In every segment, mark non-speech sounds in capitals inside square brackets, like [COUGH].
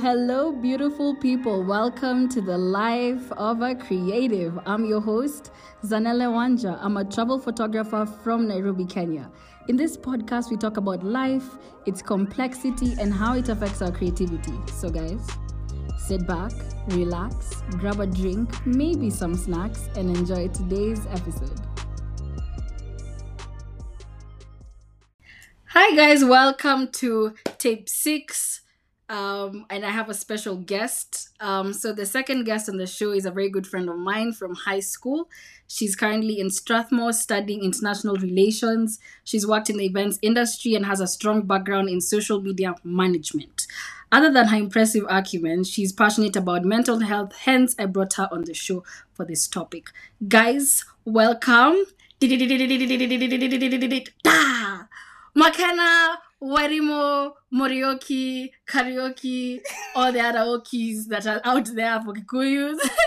Hello, beautiful people. Welcome to the life of a creative. I'm your host, Zanelle Wanja. I'm a travel photographer from Nairobi, Kenya. In this podcast, we talk about life, its complexity, and how it affects our creativity. So, guys, sit back, relax, grab a drink, maybe some snacks, and enjoy today's episode. Hi, guys, welcome to tape six um, and I have a special guest. Um, so the second guest on the show is a very good friend of mine from high school. She's currently in Strathmore studying international relations. She's worked in the events industry and has a strong background in social media management. Other than her impressive acumen, she's passionate about mental health. Hence, I brought her on the show for this topic. Guys, welcome. Makena Wairimu, Morioki, Karaoke, all the other Okis that are out there for Kikuyus. [LAUGHS]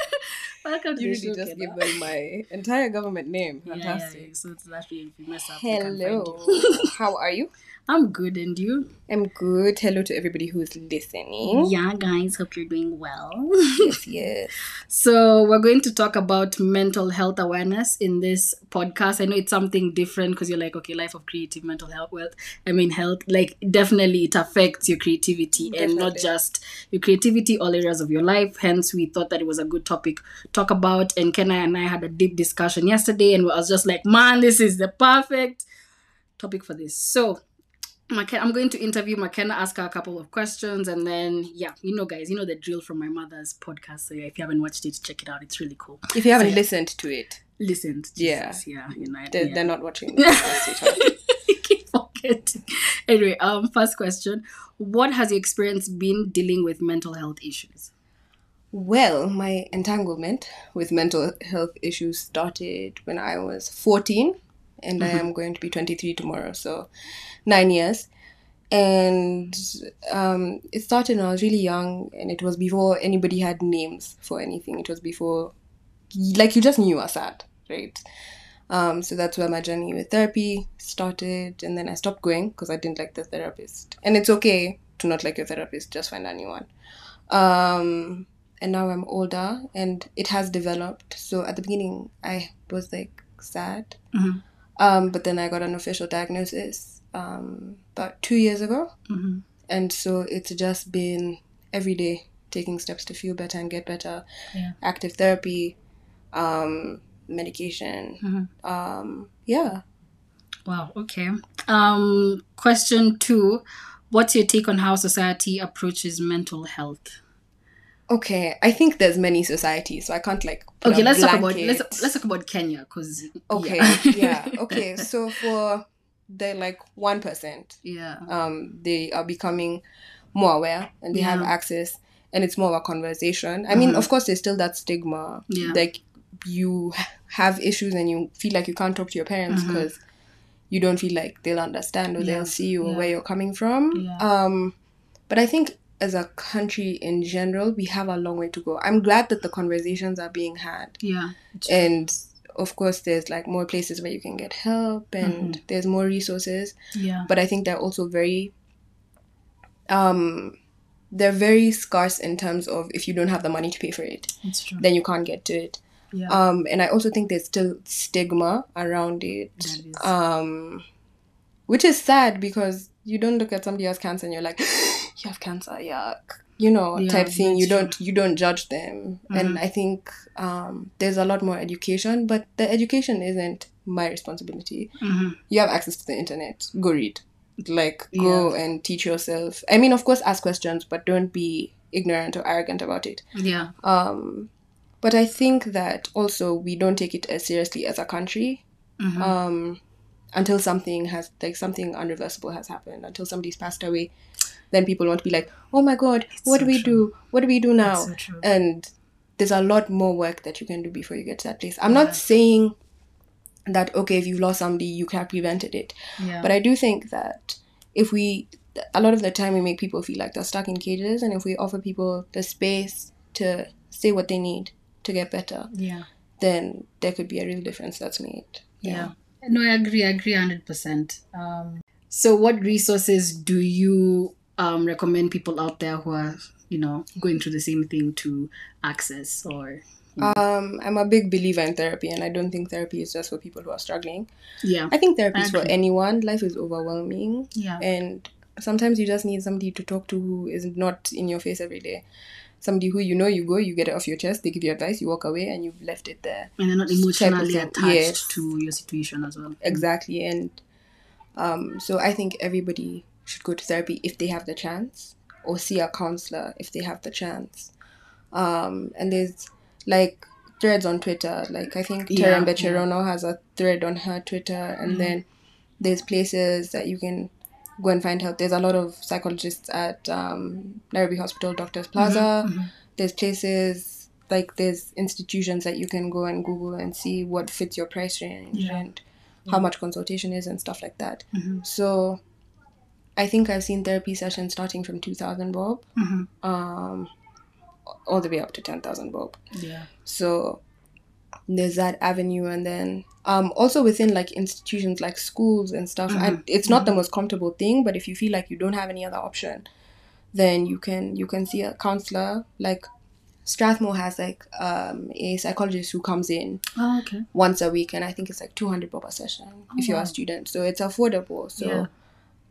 Welcome You to the really just give them my entire government name. [LAUGHS] Yeah, yeah, Fantastic. yeah. So it's that way if you mess up, they can find Hello. [LAUGHS] How are you? I'm good, and you? I'm good. Hello to everybody who's listening. Yeah, guys. Hope you're doing well. Yes, [LAUGHS] yes. So, we're going to talk about mental health awareness in this podcast. I know it's something different because you're like, okay, life of creative mental health. Well, I mean, health, like, definitely it affects your creativity and not just your creativity, all areas of your life. Hence, we thought that it was a good topic to talk about. And Kenna and I had a deep discussion yesterday, and I was just like, man, this is the perfect topic for this. So, Makena, I'm going to interview Makena, ask her a couple of questions, and then yeah, you know, guys, you know the drill from my mother's podcast. So yeah, if you haven't watched it, check it out. It's really cool. If you haven't So, yeah. listened to it, Listen, to Yeah. Yeah, you know, they're, yeah. they're not watching [LAUGHS] keep forgetting. Anyway, um, first question: What has your experience been dealing with mental health issues? Well, my entanglement with mental health issues started when I was 14, and I am going to be 23 tomorrow, so nine years. And um, it started when I was really young, and it was before anybody had names for anything. It was before, like, you just knew you were sad, right? Um, so that's where my journey with therapy started, and then I stopped going because I didn't like the therapist. And it's okay to not like your therapist, just find a new one. Um, and now I'm older and it has developed. So at the beginning, I was like sad. Mhm. Um, but then I got an official diagnosis um, about two years ago. Mm-hmm. And so it's just been every day taking steps to feel better and get better. Yeah. Active therapy, um, medication. Mhm. Um, yeah. Wow. Okay. Um, question two: What's your take on how society approaches mental health? Okay, I think there's many societies, so I can't like. Okay, let's talk about let's let's talk about Kenya because Okay, yeah. yeah. [LAUGHS] Okay, so for the like one percent, yeah. um, they are becoming more aware and they have access, and it's more of a conversation. I mean, Mhm. of course, there's still that stigma, Yeah. like you have issues and you feel like you can't talk to your parents because you don't feel like they'll understand or Yeah, they'll see you or where you're coming from. Yeah. Um, but I think as a country in general, we have a long way to go. I'm glad that the conversations are being had Yeah. and of course there's like more places where you can get help and Mm-hmm. there's more resources Yeah. but i think they're also very um they're very scarce in terms of if you don't have the money to pay for it then you can't get to it Yeah. um and i also think there's still stigma around it That is. um which is sad because you don't look at somebody has cancer and you're like you have cancer yuck. You know Yeah, type thing you don't you don't judge them. And Mhm. i think um there's a lot more education but the education isn't my responsibility. Hmm you have access to the internet. Go read. Like go and teach yourself. I mean of course ask questions but don't be ignorant or arrogant about it. Yeah. um but i think that also we don't take it as seriously as a country Mhm. um until something has like something unreversible has happened until somebody's passed away then people want to be like oh my god what so do we true. do what do we do now so and there's a lot more work that you can do before you get to that place i'm Yeah. not saying that okay if you've lost somebody you could have prevented it yeah. but i do think that if we a lot of the time we make people feel like they're stuck in cages and if we offer people the space to say what they need to get better yeah. then there could be a real difference that's made Yeah. No, I agree. I agree 100%. Um, so, what resources do you um, recommend people out there who are you know going through the same thing to access or Um, I'm a big believer in therapy, and I don't think therapy is just for people who are struggling. yeah I think therapy is for anyone. Life is overwhelming, yeah and sometimes you just need somebody to talk to who is not in your face every day. Somebody who you know, you go, you get it off your chest, they give you advice, you walk away, and you've left it there. and they're not emotionally attached Yes. to your situation as well Exactly, and um, so I think everybody should go to therapy if they have the chance, or see a counselor if they have the chance. Um, and there's like threads on Twitter. Like I think Yeah, Tara Becherono has a thread on her Twitter, and Mhm. then there's places that you can go and find help. There's a lot of psychologists at um, Nairobi Hospital, Doctors Plaza. Mhm. There's places like there's institutions that you can go and Google and see what fits your price range Yeah. and how much consultation is and stuff like that. Mhm. So I think I've seen therapy sessions starting from 2000 bob Mhm. um, all the way up to 10,000 bob. yeah So there's that avenue, and then um, also within like institutions like schools and stuff. And it's not the most comfortable thing, but if you feel like you don't have any other option, then you can you can see a counselor. Like Strathmore has like um, a psychologist who comes in oh, okay once a week, and I think it's like 200 bob a session if you're wow. a student. So it's affordable. So Yeah.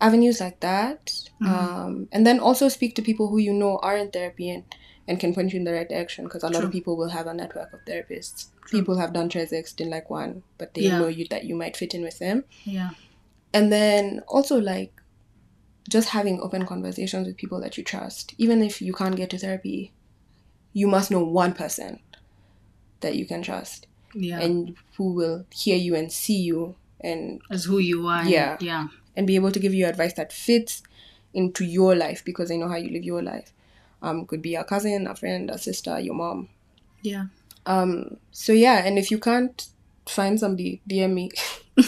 Avenues like that, Mhm. um, and then also speak to people who you know are in therapy and and can point you in the right direction because a lot True. of people will have a network of therapists. True. People have done Trezex, didn't like one, but they Yeah. know you that you might fit in with them. yeah And then also like just having open conversations with people that you trust. Even if you can't get to therapy, you must know one person that you can trust yeah and who will hear you and see you and as who you are Yeah. yeah and be able to give you advice that fits into your life because they know how you live your life. Um, could be a cousin, a friend, a sister, your mom. yeah Um, so yeah, and if you can't find somebody, DM me. [LAUGHS]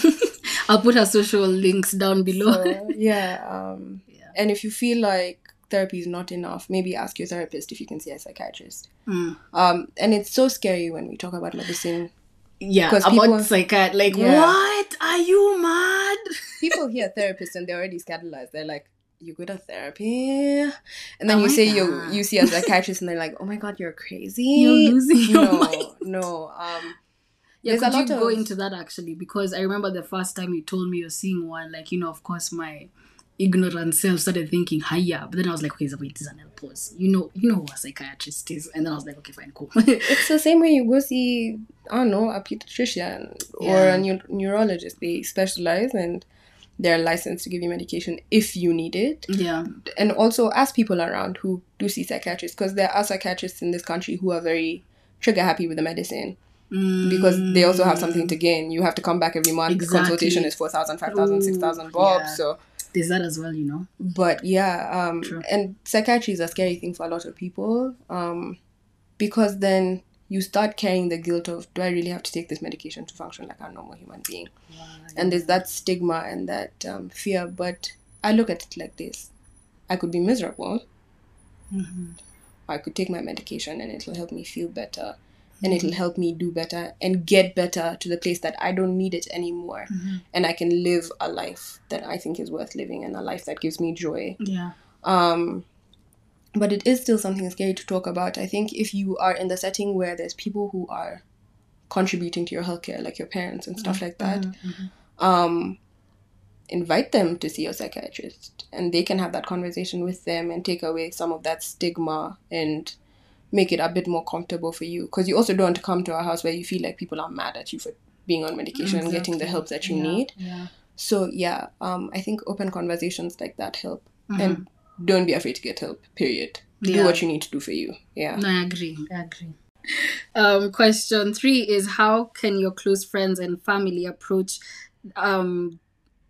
I'll put her social links down below. So, yeah. [LAUGHS] Um, Yeah. and if you feel like therapy is not enough, maybe ask your therapist if you can see a psychiatrist. Mm. Um, and it's so scary when we talk about medicine. Yeah, about people- psychiat like Yeah. what? Are you mad? [LAUGHS] People hear therapist and they're already scandalized. They're like, "You go to therapy?" And then Oh you say you God. you see a [LAUGHS] psychiatrist and they're like, "Oh my god, you're crazy." You're losing your no, [LAUGHS] mind. no. Um, Yeah, a could you lot go into that actually? Because I remember the first time you told me you're seeing one, like, you know, of course my ignorant self started thinking, hiya. But then I was like, okay, wait, this is an pause. You know, you know who a psychiatrist is. And then I was like, okay, fine, cool. [LAUGHS] it's the same way you go see, I don't know, a pediatrician or a neu- neurologist. They specialize and they're licensed to give you medication if you need it. yeah. And also ask people around who do see psychiatrists because there are psychiatrists in this country who are very trigger happy with the medicine because they also have something mm. to gain. You have to come back every month. Exactly. Consultation is 4,000, 5,000, 6,000 bob. yeah. So, There's that as well, you know? but yeah, um, True. and psychiatry is a scary thing for a lot of people um, because then you start carrying the guilt of, do I really have to take this medication to function like a normal human being? And there's that stigma and that um, fear. But I look at it like this I could be miserable. Mhm. I could take my medication and it'll help me feel better and it'll help me do better and get better to the place that I don't need it anymore Mhm. and I can live a life that I think is worth living and a life that gives me joy. Yeah. Um, but it is still something scary to talk about. I think if you are in the setting where there's people who are contributing to your healthcare, like your parents and stuff like that, Mhm, mhm. um, invite them to see a psychiatrist and they can have that conversation with them and take away some of that stigma and make it a bit more comfortable for you because you also don't want to come to a house where you feel like people are mad at you for being on medication and getting the help that you Yeah, need Yeah. so yeah um, i think open conversations like that help Mhm. and don't be afraid to get help period do what you need to do for you yeah No, I agree. I agree. Um, question three is how can your close friends and family approach um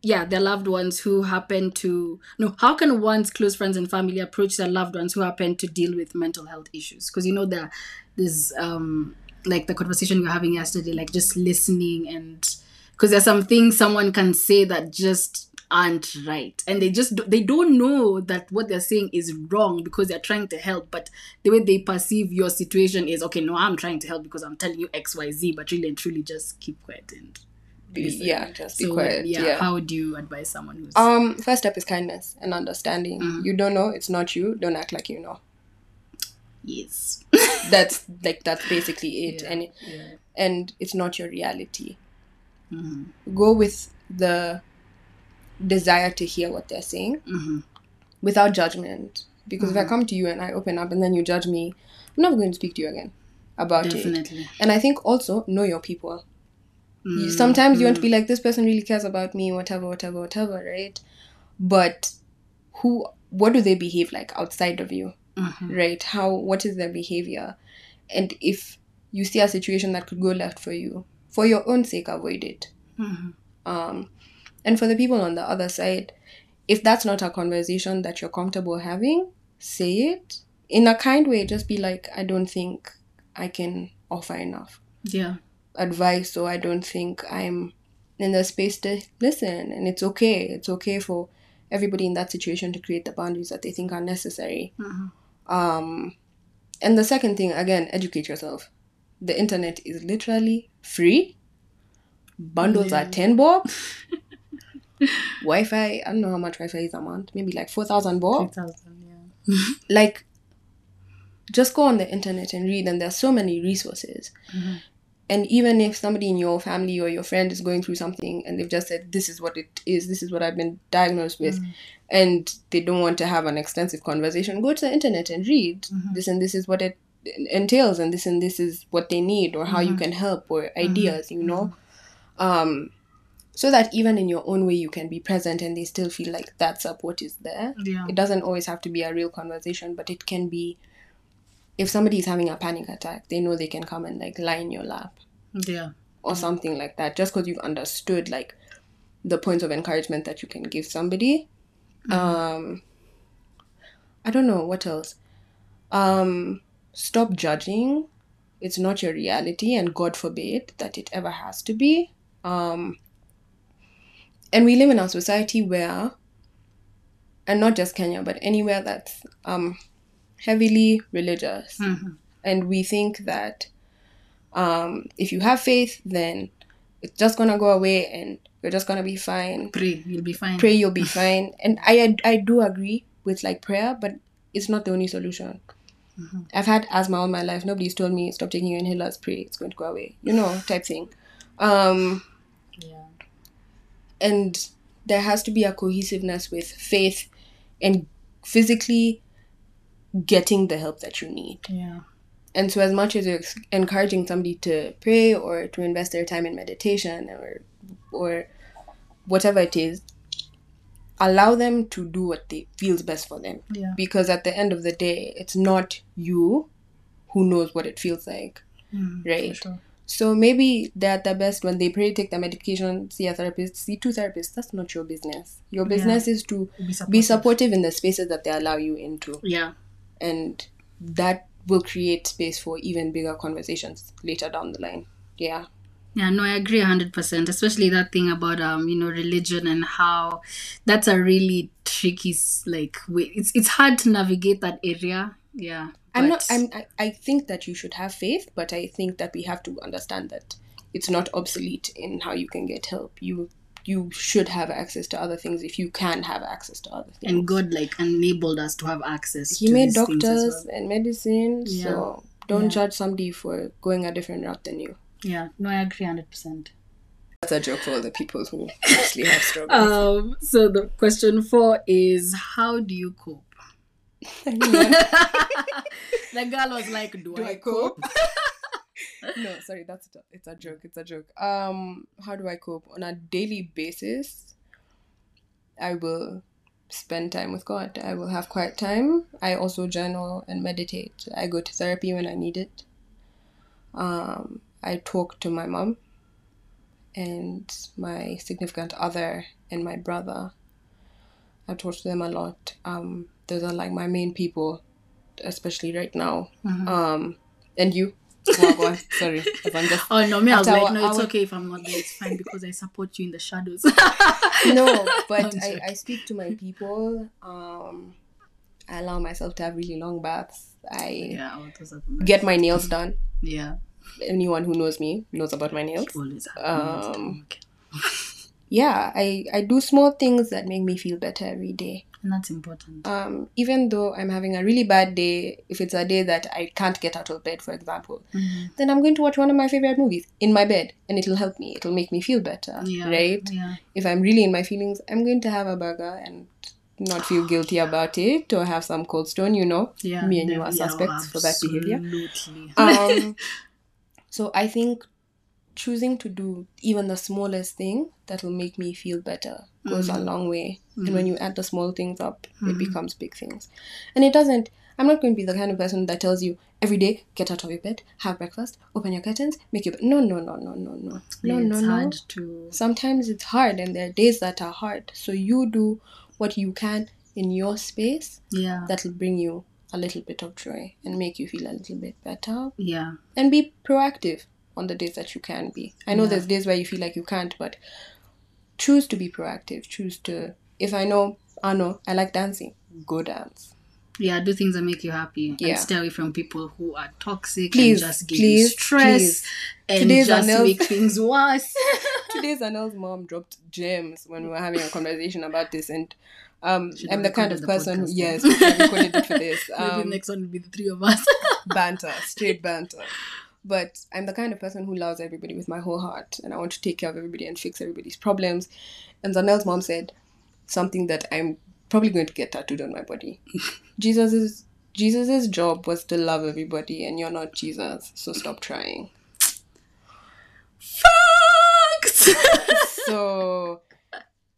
yeah their loved ones who happen to no how can one's close friends and family approach their loved ones who happen to deal with mental health issues? Because you know there there's um like the conversation we were having yesterday like just listening and because there's some things someone can say that just aren't right. And they just they don't know that what they're saying is wrong because they're trying to help but the way they perceive your situation is okay no i'm trying to help because i'm telling you xyz but really and truly just keep quiet and Be- yeah just be so quiet yeah, yeah, how do you advise someone who's um first step is kindness and understanding Mhm. you don't know it's not you don't act like you know Yes. [LAUGHS] That's [LAUGHS] like that's basically it, Yeah. and Yeah. and it's not your reality. Mhm. Go with the desire to hear what they're saying Mhm. without judgment. Because if I Mhm. come to you and I open up and then you judge me, I'm never going to speak to you again about it. Definitely. And I think also know your people. You- Mm, Sometimes you want to mm. be like, this person really cares about me, whatever, whatever, whatever, right? But who, what do they behave like outside of you, Mhm. right? How, what is their behavior? And if you see a situation that could go left for you, for your own sake, avoid it. Mhm. Um, and for the people on the other side, if that's not a conversation that you're comfortable having, say it in a kind way. Just be like, I don't think I can offer enough Yeah. Advice, or I don't think I'm in the space to listen. And it's okay. It's okay for everybody in that situation to create the boundaries that they think are necessary. Mhm. Um, and the second thing, again, educate yourself. The internet is literally free. Bundles Yeah. are 10 bob. [LAUGHS] Wi Fi, I don't know how much Wi Fi is a month, maybe like 4,000 bob. 3,000, yeah. Like, just go on the internet and read, and there's so many resources. Mhm. And even if somebody in your family or your friend is going through something and they've just said, This is what it is, this is what I've been diagnosed with, Mhm. and they don't want to have an extensive conversation, go to the internet and read Mhm. this and this is what it entails, and this and this is what they need, or how you Mhm. can help, or ideas, you know? Um, so that even in your own way, you can be present and they still feel like that support is there. Yeah. It doesn't always have to be a real conversation, but it can be if somebody is having a panic attack, they know they can come and like lie in your lap Yeah. or something like that just because you've understood like the points of encouragement that you can give somebody. Um i don't know what else? Um stop judging. It's not your reality and god forbid that it ever has to be. Um and we live in a society where and not just kenya but anywhere that's um heavily religious Mhm. and we think that um, if you have faith, then it's just gonna go away and you're just gonna be fine. Pray, you'll be fine. Pray, you'll be [LAUGHS] fine. And I I do agree with like prayer, but it's not the only solution. Mhm. I've had asthma all my life. Nobody's told me stop taking your inhalers. Pray, it's going to go away. You know, type thing. Um, Yeah. and there has to be a cohesiveness with faith and physically getting the help that you need. Yeah. And so, as much as you're encouraging somebody to pray or to invest their time in meditation or or whatever it is, allow them to do what they feels best for them. Yeah. Because at the end of the day, it's not you who knows what it feels like, Mhm. right? Sure. So maybe they're at their best when they pray, take their medication, see a therapist, see two therapists. That's not your business. Your Yeah. business is to Be supportive. be supportive in the spaces that they allow you into Yeah. And that will create space for even bigger conversations later down the line. Yeah. Yeah, no, I agree hundred percent. Especially that thing about um, you know, religion and how that's a really tricky like way. It's it's hard to navigate that area. Yeah, I'm not I'm I, I think that you should have faith, but I think that we have to understand that it's not obsolete in how you can get help. You you should have access to other things if you can have access to other things. and God like enabled us to have access. he to made these things as doctors well. and medicine, Yeah. so don't Yeah. judge somebody for going a different route than you. Yeah, no, I agree hundred percent. That's a joke for all the people who actually have [LAUGHS] struggles. Um, so the question four is how do you cope? [LAUGHS] [LAUGHS] the girl was like, "Do, Do I, I cope?" [LAUGHS] no, sorry, that's a, it's a joke. It's a joke. Um, how do I cope on a daily basis? I will spend time with God. I will have quiet time. I also journal and meditate. I go to therapy when I need it. Um, I talk to my mom and my significant other and my brother. I talk to them a lot. Um, those are like my main people, especially right now. Mhm. Um, and you? Go on. Sorry, 'cause I'm just [LAUGHS] Oh no, me, I was like, our- no, it's our- okay if I'm not there. It's fine because I support you in the shadows. [LAUGHS] no, [LAUGHS] but I. I speak to my people. Um, I allow myself to have really long baths. I yeah, all those are the get my nails done. yeah. Anyone who knows me knows about my nails. Always Um, Yeah, I, I do small things that make me feel better every day. And that's important. Um, even though I'm having a really bad day, if it's a day that I can't get out of bed, for example, Mhm. then I'm going to watch one of my favorite movies in my bed and it'll help me. It'll make me feel better, Yeah. right? Yeah. If I'm really in my feelings, I'm going to have a burger and not feel guilty about it or have some cold stone, you know. Yeah. Me and you are yeah, suspects for that behavior. Absolutely. Um, [LAUGHS] so I think choosing to do even the smallest thing that will make me feel better goes a mm-hmm. long way. And when mm-hmm. you add the small things up, it mm-hmm. becomes big things. And it doesn't. I'm not going to be the kind of person that tells you every day, get out of your bed, have breakfast, open your curtains, make your bed. No, no, no, no, no, no, no, it's no, no. hard to. Sometimes it's hard, and there are days that are hard. So you do what you can in your space Yeah. that'll bring you a little bit of joy and make you feel a little bit better yeah. and be proactive on the days that you can be. I know Yeah. there's days where you feel like you can't, but choose to be proactive. Choose to, if I know, I know, I like dancing, go dance. Yeah, do things that make you happy Yeah. and stay away from people who are toxic Please, and just give please, you stress please. and Today's just Anel's- make things [LAUGHS] worse. Today's Anel's mom dropped gems when we were having a conversation about this, and um, I'm the kind of the person who, yes, then. we should have recorded it for this. [LAUGHS] Maybe Um, the next one will be the three of us. [LAUGHS] banter, straight banter. But I'm the kind of person who loves everybody with my whole heart, and I want to take care of everybody and fix everybody's problems. And Zanelle's mom said something that I'm probably going to get tattooed on my body. [LAUGHS] Jesus's Jesus's job was to love everybody, and you're not Jesus, so stop trying. [LAUGHS] So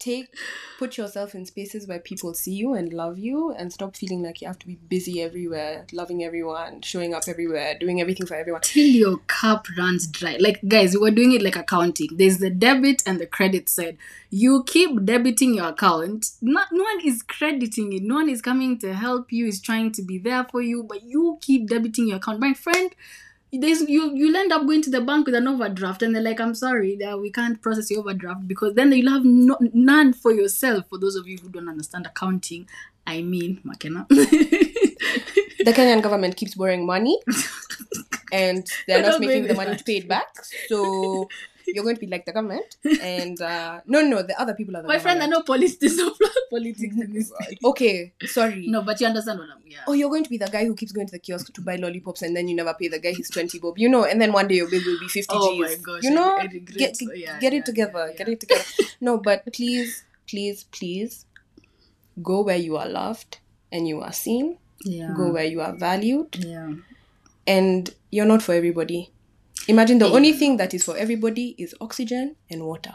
take put yourself in spaces where people see you and love you and stop feeling like you have to be busy everywhere loving everyone showing up everywhere doing everything for everyone Till your cup runs dry. Like guys, we're doing it like accounting. There's the debit and the credit side. You keep debiting your account. Not no one is crediting it. No one is coming to help you. Is trying to be there for you, but you keep debiting your account. My friend, there's you you'll end up going to the bank with an overdraft and they're like i'm sorry that we can't process your overdraft because then you'll have no, none for yourself. For those of you who don't understand accounting i mean makena. [LAUGHS] The Kenyan government keeps borrowing money [LAUGHS] and they're not making the money to pay it back. So [LAUGHS] you're going to be like the government. And uh, no, no, the other people are the my friend i government. know [LAUGHS] there's no politics in this. Okay, sorry. no but you understand what i'm yeah Oh, you're going to be the guy who keeps going to the kiosk to buy lollipops and then you never pay the guy his 20 bob. You know, and then one day your bill will be 50 Oh G's. my gosh, You know, get, so- yeah, get yeah, it together. Get it together. no, but please, please, please go where you are loved and you are seen. yeah Go where you are valued. yeah and you're not for everybody. Imagine the only thing that is for everybody is oxygen and water.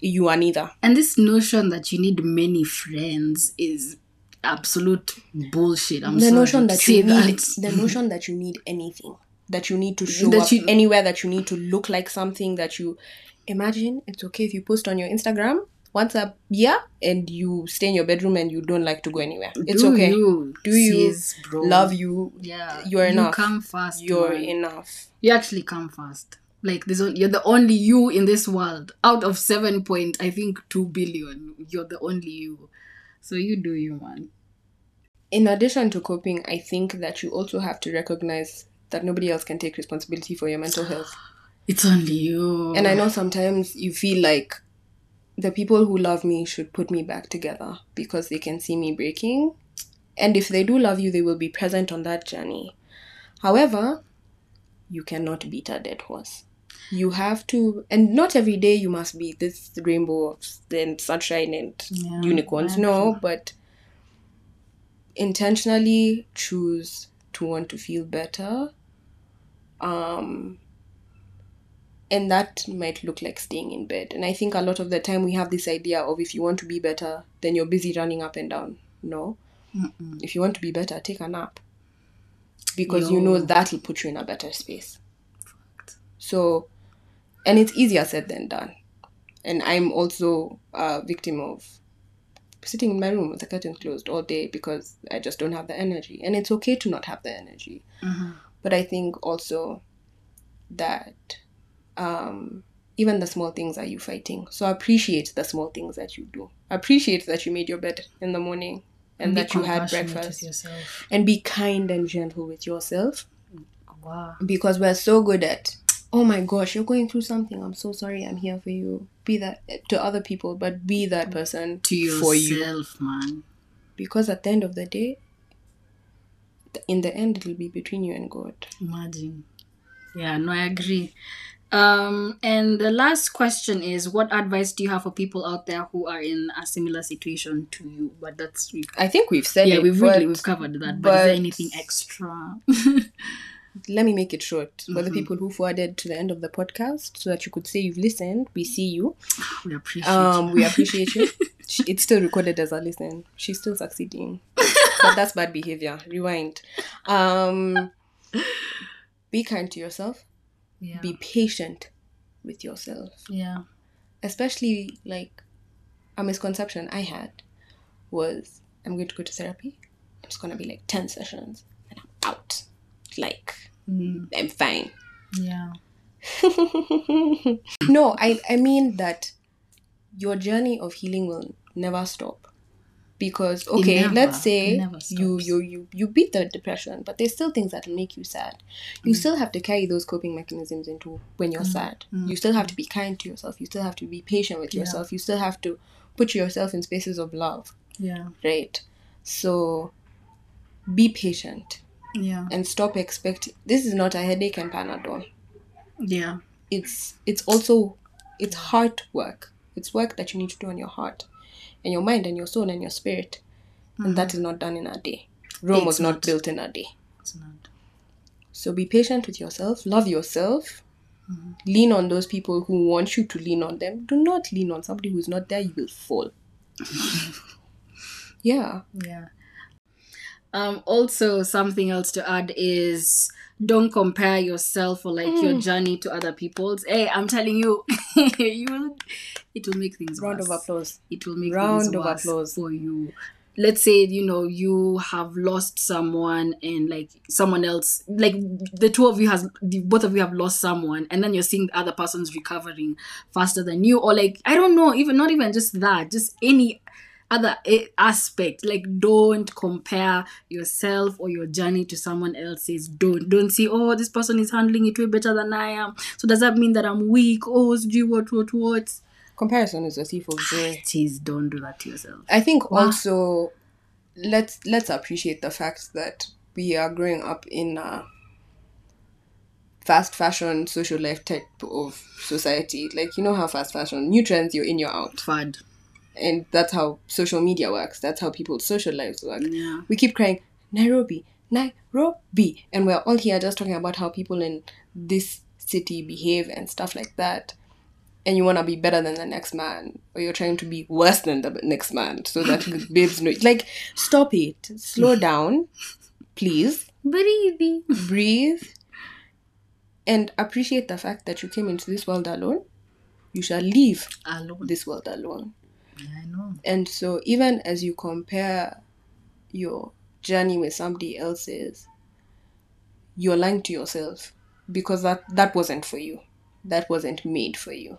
You are neither. and this notion that you need many friends is absolute bullshit i'm the sorry notion that you need that. the notion that you need anything. That you need to [LAUGHS] show That up you- anywhere that you need to look like something that you imagine it's okay if you post on your Instagram once a year and you stay in your bedroom and you don't like to go anywhere. It's Do okay. you, Do you sis, bro. Love you. yeah You're you enough. You come fast You're man. enough. you actually come fast like there's on, you're the only you in this world out of 7 point i think 2 billion you're the only you so you do you man in addition to coping, I think that you also have to recognize that nobody else can take responsibility for your mental health. it's only you And I know sometimes you feel like the people who love me should put me back together because they can see me breaking. And if they do love you, they will be present on that journey. However, you cannot beat a dead horse. You have to, and not every day you must be this rainbow of and sunshine and Yeah, unicorns. No, but intentionally choose to want to feel better. Um, and that might look like staying in bed. And I think a lot of the time we have this idea of if you want to be better, then you're busy running up and down. No. Mm-mm. If you want to be better, take a nap. Because you know that'll put you in a better space. So, and it's easier said than done. And I'm also a victim of sitting in my room with the curtains closed all day because I just don't have the energy. And it's okay to not have the energy. Mhm. But I think also that um, even the small things are you fighting. So appreciate the small things that you do. Appreciate that you made your bed in the morning and, be that you had breakfast. yourself And be kind and gentle with yourself wow because we're so good at oh my gosh you're going through something i'm so sorry i'm here for you be that to other people but be that person to for you yourself man because at the end of the day, in the end, it'll be between you and God. Imagine. Yeah, no, I agree. Um, and the last question is what advice do you have for people out there who are in a similar situation to you? But that's we I think we've said yeah, it. we've but really we've covered that. But, is there anything extra? [LAUGHS] let me make it short. For the Mhm. people who forwarded to the end of the podcast, so that you could say you've listened, we see you. [SIGHS] we appreciate Um, you. we appreciate you. She- It's still recorded as a listen. She's still succeeding, [LAUGHS] but that's bad behavior. Rewind. Um, be kind to yourself. Yeah. Be patient with yourself. yeah. Especially like a misconception I had was I'm going to go to therapy. It's gonna be like ten sessions and I'm out. Like Mm, I'm fine. yeah. [LAUGHS] no, I, I mean that your journey of healing will never stop. Because okay, never- let's say you, you you you beat the depression, but there's still things that make you sad. You Mm. still have to carry those coping mechanisms into when you're sad. mm. You still have to be kind to yourself. You still have to be patient with Yeah. yourself. You still have to put yourself in spaces of love, Yeah. right? So be patient Yeah. and stop expecting this is not a headache and panadol Yeah. it's it's also it's heart work it's work that you need to do on your heart and your mind and your soul and your spirit and that is not done in a day rome It's was not, not. built in a day It's not. so be patient with yourself love yourself Mm-hmm. lean on those people who want you to lean on them do not lean on somebody who's not there you will fall [LAUGHS] yeah Yeah. Um, also, something else to add is don't compare yourself or like Mm. your journey to other people's. Hey, I'm telling you, [LAUGHS] you will, it will make things round worse. of applause It will make Round things of worse applause. for you. Let's say you know you have lost someone and like someone else, like the two of you has the both of you have lost someone, and then you're seeing the other person's recovering faster than you, or like I don't know, even not even just that, just any other a- aspect like don't compare yourself or your journey to someone else's. Don't don't see oh this person is handling it way better than i am. So does that mean that i'm weak? Oh do what what what? Comparison is a thief of joy. Ah, Please don't do that to yourself. I think Wow. also let's let's appreciate the fact that we are growing up in a fast fashion social life type of society. Like you know how fast fashion new trends you're in you're out, fad and that's how social media works. That's how people's social lives work. yeah We keep crying Nairobi, Nairobi, and we're all here just talking about how people in this city behave and stuff like that. And you want to be better than the next man, or you're trying to be worse than the next man, so that [LAUGHS] babes know. Like, stop it, slow down, please, breathe breathe, and appreciate the fact that you came into this world alone. You shall leave alone this world alone. I know And so, even as you compare your journey with somebody else's, you're lying to yourself because that, that wasn't for you. That wasn't made for you.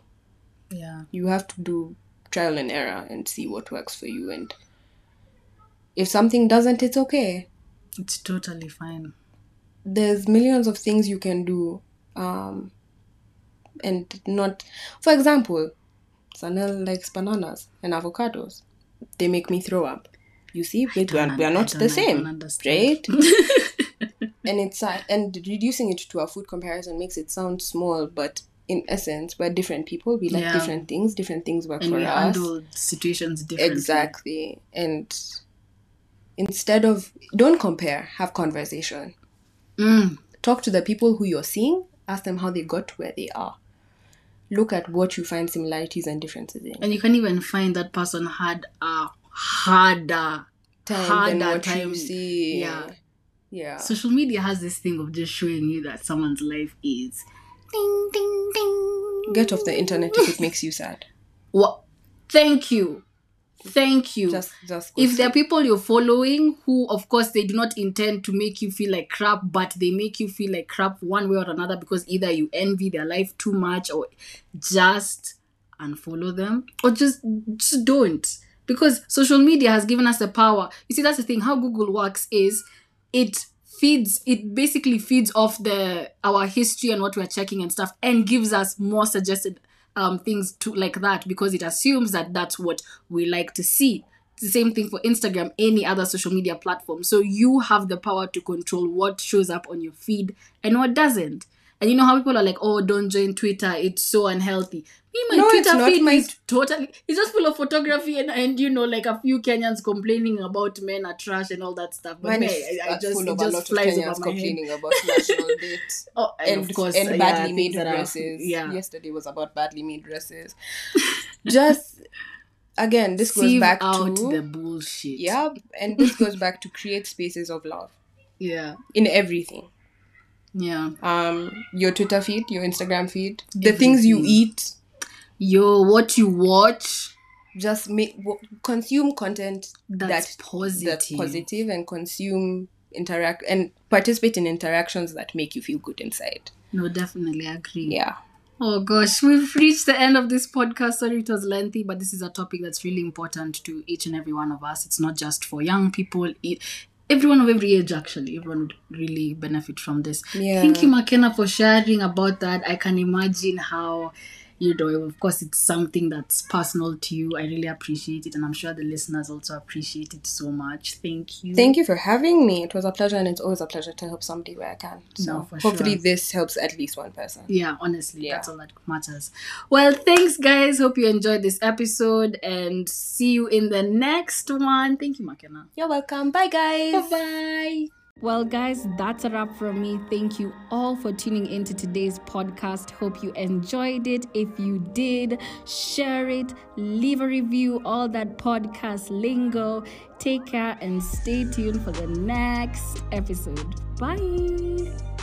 yeah You have to do trial and error and see what works for you. And if something doesn't, it's okay. it's totally fine There's millions of things you can do. Um, and not, for example, Zanelle likes bananas and avocados. They make me throw up. You see, we don't are, we are not the same, right? [LAUGHS] and it's sad. And reducing it to a food comparison makes it sound small, but in essence, we're different people. We like Yeah. different things. Different things work and for we us. handle situations differently Exactly. And instead of don't compare, have conversation. mm, Talk to the people who you're seeing. Ask them how they got to where they are. Look at what you find similarities and differences in. and you can even find that person had a harder Time than harder what time you see. yeah Yeah. social media has this thing of just showing you that someone's life is ding ding ding Get off the internet if it makes you sad. what thank you thank you. Just, just. If there are people you're following who of course they do not intend to make you feel like crap but they make you feel like crap one way or another because either you envy their life too much or just unfollow them or just just don't. Because social media has given us the power. You see that's the thing. How google works is it feeds it basically feeds off the our history and what we're checking and stuff and gives us more suggested um things to like that because it assumes that that's what we like to see the same thing for Instagram, any other social media platform. So you have the power to control what shows up on your feed and what doesn't. And you know how people are like, oh, don't join Twitter, it's so unhealthy. Me, my No, Twitter feed My- is totally, it's just full of photography and, and, you know, like a few Kenyans complaining about men are trash and all that stuff. But Mine me, I, I just, full of a lot just of Kenyans head. complaining about national [LAUGHS] dates. Oh, and, and of course, and badly yeah, made that are- dresses. yeah. Yesterday was about badly made dresses. [LAUGHS] Just again, this goes back to the bullshit. yeah, and this goes back to create spaces of love [LAUGHS] Yeah. in everything. Yeah. Um, your Twitter feed, your Instagram feed, the things you eat. your what you watch, Just make w- consume content that's that positive. that's positive and consume interact and participate in interactions that make you feel good inside. No, definitely agree. Yeah. Oh gosh, we've reached the end of this podcast. Sorry it was lengthy, but this is a topic that's really important to each and every one of us. It's not just for young people. It, everyone of every age, actually, everyone would really benefit from this. Yeah. Thank you, Makena, for sharing about that. I can imagine how, you know, of course, it's something that's personal to you. I really appreciate it, and I'm sure the listeners also appreciate it so much. Thank you. Thank you for having me. It was a pleasure, and it's always a pleasure to help somebody where I can. So No, for hopefully, sure. this helps at least one person. yeah honestly Yeah. that's all that matters well thanks guys hope you enjoyed this episode and see you in the next one thank you makena You're welcome. Bye, guys. bye well guys that's a wrap from me. Thank you all for tuning into today's podcast. Hope you enjoyed it. If you did share it leave a review all that podcast lingo. Take care and stay tuned for the next episode. Bye